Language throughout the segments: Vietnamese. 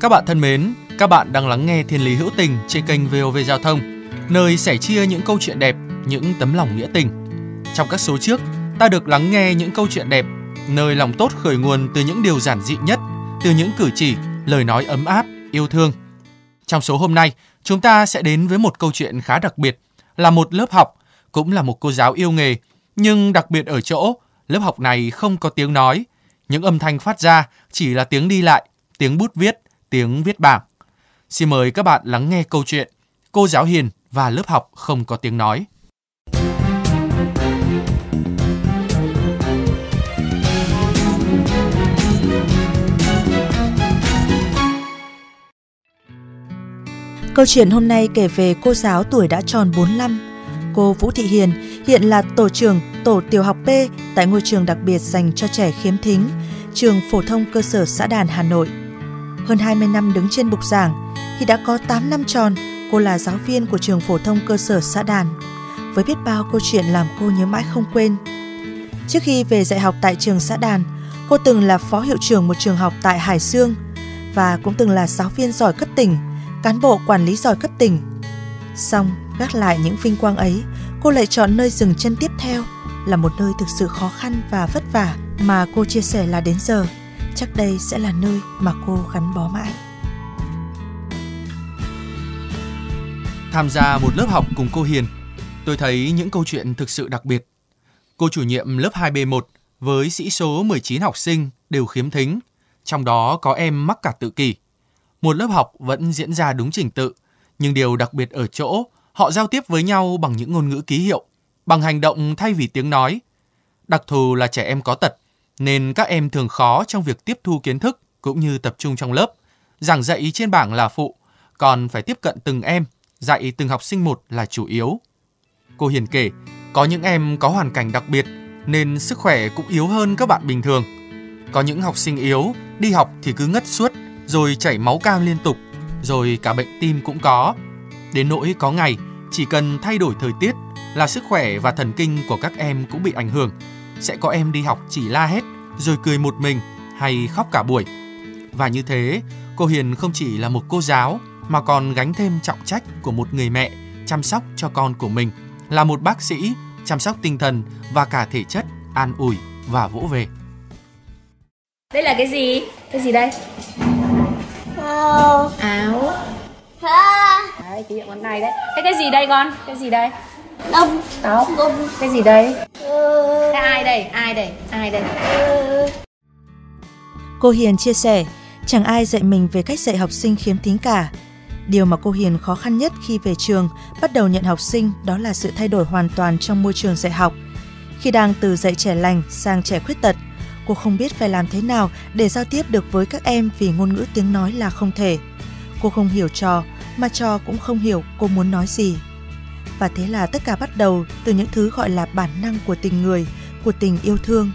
Các bạn thân mến, các bạn đang lắng nghe Thiên lý hữu tình trên kênh VOV Giao thông, nơi sẻ chia những câu chuyện đẹp, những tấm lòng nghĩa tình. Trong các số trước, ta được lắng nghe những câu chuyện đẹp, nơi lòng tốt khởi nguồn từ những điều giản dị nhất, từ những cử chỉ, lời nói ấm áp, yêu thương. Trong số hôm nay, chúng ta sẽ đến với một câu chuyện khá đặc biệt, là một lớp học, cũng là một cô giáo yêu nghề, nhưng đặc biệt ở chỗ, lớp học này không có tiếng nói, những âm thanh phát ra chỉ là tiếng đi lại, tiếng bút viết, tiếng viết bảng. Xin mời các bạn lắng nghe câu chuyện Cô giáo hiền và lớp học không có tiếng nói. Câu chuyện hôm nay kể về cô giáo tuổi đã tròn 45. Cô Vũ Thị Hiền hiện là tổ trưởng tổ tiểu học B tại ngôi trường đặc biệt dành cho trẻ khiếm thính, trường phổ thông cơ sở xã Đàn Hà Nội. Hơn 20 năm đứng trên bục giảng thì đã có 8 năm tròn cô là giáo viên của trường phổ thông cơ sở xã Đàn. Với biết bao câu chuyện làm cô nhớ mãi không quên. Trước khi về dạy học tại trường xã Đàn, cô từng là phó hiệu trưởng một trường học tại Hải Dương và cũng từng là giáo viên giỏi cấp tỉnh cán bộ quản lý giỏi cấp tỉnh. Xong, gác lại những vinh quang ấy, cô lại chọn nơi dừng chân tiếp theo là một nơi thực sự khó khăn và vất vả mà cô chia sẻ là đến giờ, chắc đây sẽ là nơi mà cô gắn bó mãi. Tham gia một lớp học cùng cô Hiền, tôi thấy những câu chuyện thực sự đặc biệt. Cô chủ nhiệm lớp 2B1 với sĩ số 19 học sinh đều khiếm thính, trong đó có em mắc cả tự kỷ. Một lớp học vẫn diễn ra đúng trình tự, nhưng điều đặc biệt ở chỗ họ giao tiếp với nhau bằng những ngôn ngữ ký hiệu, bằng hành động thay vì tiếng nói. Đặc thù là trẻ em có tật, nên các em thường khó trong việc tiếp thu kiến thức cũng như tập trung trong lớp. Giảng dạy trên bảng là phụ, còn phải tiếp cận từng em, dạy từng học sinh một là chủ yếu. Cô Hiền kể, có những em có hoàn cảnh đặc biệt nên sức khỏe cũng yếu hơn các bạn bình thường. Có những học sinh yếu, đi học thì cứ ngất suốt, rồi chảy máu cam liên tục, rồi cả bệnh tim cũng có. Đến nỗi có ngày, chỉ cần thay đổi thời tiết là sức khỏe và thần kinh của các em cũng bị ảnh hưởng. Sẽ có em đi học chỉ la hét, rồi cười một mình hay khóc cả buổi. Và như thế, cô Hiền không chỉ là một cô giáo mà còn gánh thêm trọng trách của một người mẹ chăm sóc cho con của mình, là một bác sĩ chăm sóc tinh thần và cả thể chất, an ủi và vỗ về. Đây là cái gì? Cái gì đây? Wow. Áo. Ha. Đấy, kỷ niệm con này đấy. Thế cái gì đây con? Cái gì đây? Đông. Tóc. Đông. Cái gì đây? Ừ. Thế ai đây? Ai đây? Ai đây? Ừ. Cô Hiền chia sẻ, chẳng ai dạy mình về cách dạy học sinh khiếm thính cả. Điều mà cô Hiền khó khăn nhất khi về trường, bắt đầu nhận học sinh đó là sự thay đổi hoàn toàn trong môi trường dạy học. Khi đang từ dạy trẻ lành sang trẻ khuyết tật, cô không biết phải làm thế nào để giao tiếp được với các em vì ngôn ngữ tiếng nói là không thể. Cô không hiểu trò, mà trò cũng không hiểu cô muốn nói gì. Và thế là tất cả bắt đầu từ những thứ gọi là bản năng của tình người, của tình yêu thương.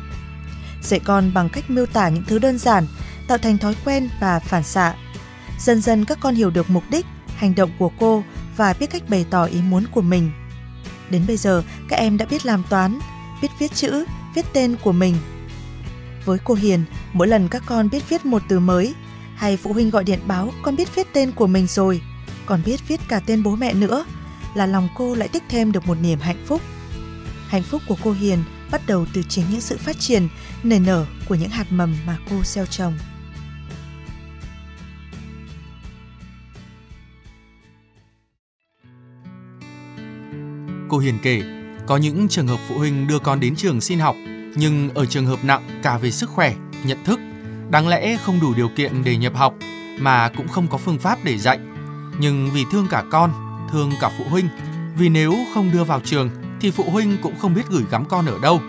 Dạy con bằng cách miêu tả những thứ đơn giản, tạo thành thói quen và phản xạ. Dần dần các con hiểu được mục đích, hành động của cô và biết cách bày tỏ ý muốn của mình. Đến bây giờ, các em đã biết làm toán, biết viết chữ, viết tên của mình. Với cô Hiền, mỗi lần các con biết viết một từ mới, hay phụ huynh gọi điện báo con biết viết tên của mình rồi, còn biết viết cả tên bố mẹ nữa, là lòng cô lại tích thêm được một niềm hạnh phúc. Hạnh phúc của cô Hiền bắt đầu từ chính những sự phát triển, nảy nở của những hạt mầm mà cô gieo trồng. Cô Hiền kể, có những trường hợp phụ huynh đưa con đến trường xin học, nhưng ở trường hợp nặng cả về sức khỏe, nhận thức, đáng lẽ không đủ điều kiện để nhập học mà cũng không có phương pháp để dạy. Nhưng vì thương cả con, thương cả phụ huynh, vì nếu không đưa vào trường thì phụ huynh cũng không biết gửi gắm con ở đâu.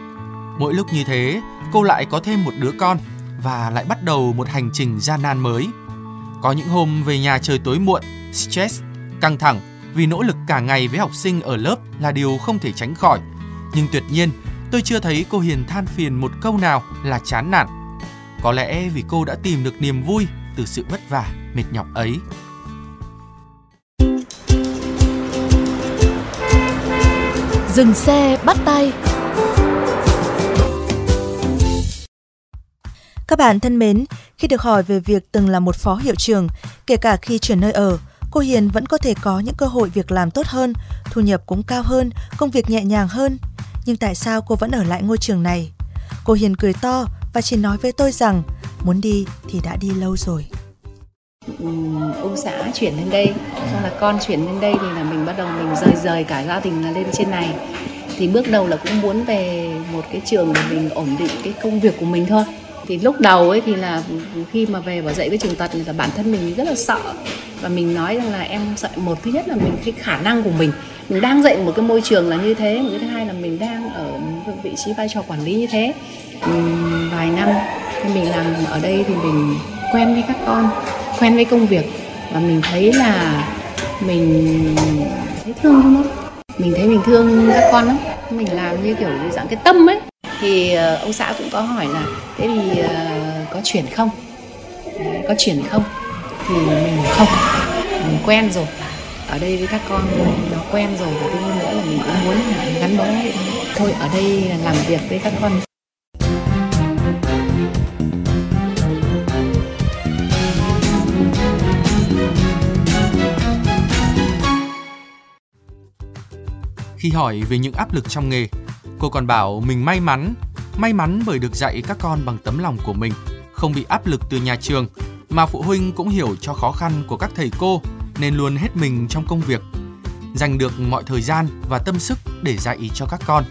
Mỗi lúc như thế, cô lại có thêm một đứa con và lại bắt đầu một hành trình gian nan mới. Có những hôm về nhà trời tối muộn, stress, căng thẳng vì nỗ lực cả ngày với học sinh ở lớp là điều không thể tránh khỏi. Nhưng tuyệt nhiên, tôi chưa thấy cô Hiền than phiền một câu nào là chán nản. Có lẽ vì cô đã tìm được niềm vui từ sự vất vả, mệt nhọc ấy. Dừng xe bắt tay Các bạn thân mến, khi được hỏi về việc từng là một phó hiệu trưởng, kể cả khi chuyển nơi ở, cô Hiền vẫn có thể có những cơ hội việc làm tốt hơn, thu nhập cũng cao hơn, công việc nhẹ nhàng hơn. Nhưng tại sao cô vẫn ở lại ngôi trường này? Cô Hiền cười to và chỉ nói với tôi rằng muốn đi thì đã đi lâu rồi ông xã chuyển lên đây, xong là con chuyển lên đây thì là mình bắt đầu mình rời rời cả gia đình là lên trên này. Thì bước đầu là cũng muốn về một cái trường để mình ổn định cái công việc của mình thôi. Thì lúc đầu ấy thì là khi mà về và dạy cái trường tật thì là bản thân mình rất là sợ. Và mình nói rằng là em sợ một thứ nhất là mình cái khả năng của mình. Mình đang dạy một cái môi trường là như thế một cái thứ hai là mình đang ở vị trí vai trò quản lý như thế. Uhm, vài năm khi mình làm ở đây thì mình quen với các con quen với công việc và mình thấy là mình thấy thương chúng nó mình thấy mình thương các con lắm. Mình làm như kiểu dạng cái tâm ấy. Thì ờ, ông xã cũng có hỏi là thế thì uh, có chuyển không? Có chuyển không? Thì mình không. Mình quen rồi. Ở đây với các con nó quen rồi và thứ nữa là mình cũng muốn gắn bó thôi ở đây làm việc với các con. Khi hỏi về những áp lực trong nghề, cô còn bảo mình may mắn, may mắn bởi được dạy các con bằng tấm lòng của mình, không bị áp lực từ nhà trường, mà phụ huynh cũng hiểu cho khó khăn của các thầy cô nên luôn hết mình trong công việc, dành được mọi thời gian và tâm sức để dạy cho các con.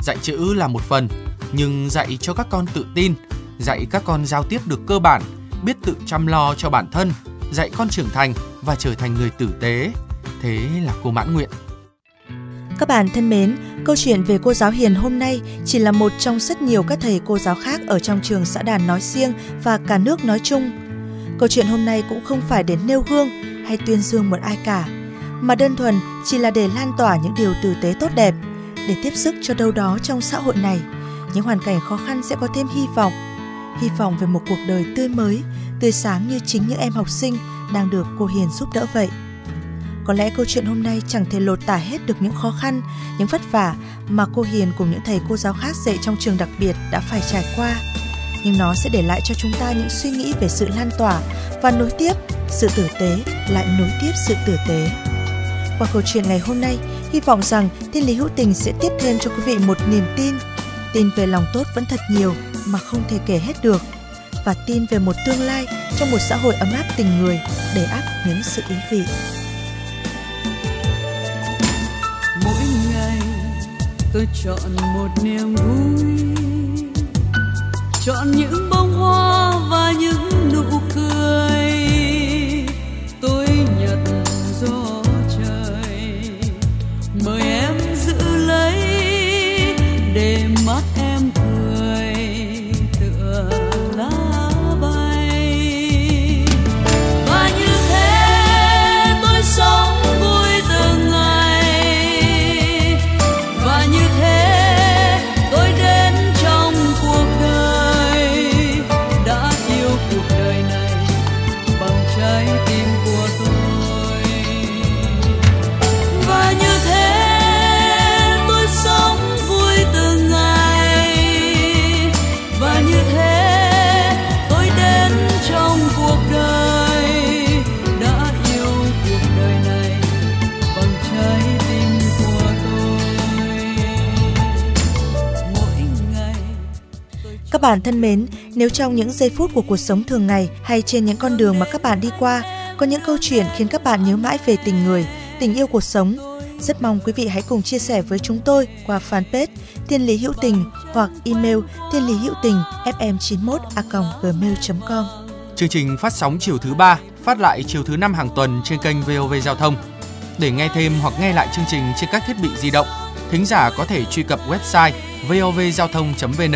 Dạy chữ là một phần, nhưng dạy cho các con tự tin, dạy các con giao tiếp được cơ bản, biết tự chăm lo cho bản thân, dạy con trưởng thành và trở thành người tử tế, thế là cô mãn nguyện. Các bạn thân mến, câu chuyện về cô giáo Hiền hôm nay chỉ là một trong rất nhiều các thầy cô giáo khác ở trong trường xã đàn nói riêng và cả nước nói chung. Câu chuyện hôm nay cũng không phải để nêu gương hay tuyên dương một ai cả, mà đơn thuần chỉ là để lan tỏa những điều tử tế tốt đẹp, để tiếp sức cho đâu đó trong xã hội này. Những hoàn cảnh khó khăn sẽ có thêm hy vọng, hy vọng về một cuộc đời tươi mới, tươi sáng như chính những em học sinh đang được cô Hiền giúp đỡ vậy. Có lẽ câu chuyện hôm nay chẳng thể lột tả hết được những khó khăn, những vất vả mà cô Hiền cùng những thầy cô giáo khác dạy trong trường đặc biệt đã phải trải qua. Nhưng nó sẽ để lại cho chúng ta những suy nghĩ về sự lan tỏa và nối tiếp sự tử tế lại nối tiếp sự tử tế. Qua câu chuyện ngày hôm nay, hy vọng rằng Thiên Lý Hữu Tình sẽ tiếp thêm cho quý vị một niềm tin. Tin về lòng tốt vẫn thật nhiều mà không thể kể hết được. Và tin về một tương lai trong một xã hội ấm áp tình người để áp những sự ý vị. Tôi chọn một niềm vui chọn những bông hoa và những nụ trái tim của bạn thân mến, nếu trong những giây phút của cuộc sống thường ngày hay trên những con đường mà các bạn đi qua, có những câu chuyện khiến các bạn nhớ mãi về tình người, tình yêu cuộc sống, rất mong quý vị hãy cùng chia sẻ với chúng tôi qua fanpage Thiên Lý Hữu Tình hoặc email thiên lý hữu tình fm91 a gmail.com. Chương trình phát sóng chiều thứ ba, phát lại chiều thứ năm hàng tuần trên kênh VOV Giao thông. Để nghe thêm hoặc nghe lại chương trình trên các thiết bị di động, Thính giả có thể truy cập website vovgiao thông.vn,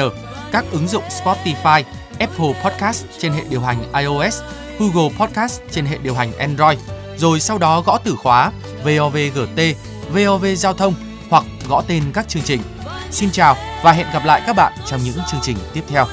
các ứng dụng Spotify, Apple Podcast trên hệ điều hành iOS, Google Podcast trên hệ điều hành Android, rồi sau đó gõ từ khóa VOVGT, VOV Giao thông hoặc gõ tên các chương trình. Xin chào và hẹn gặp lại các bạn trong những chương trình tiếp theo.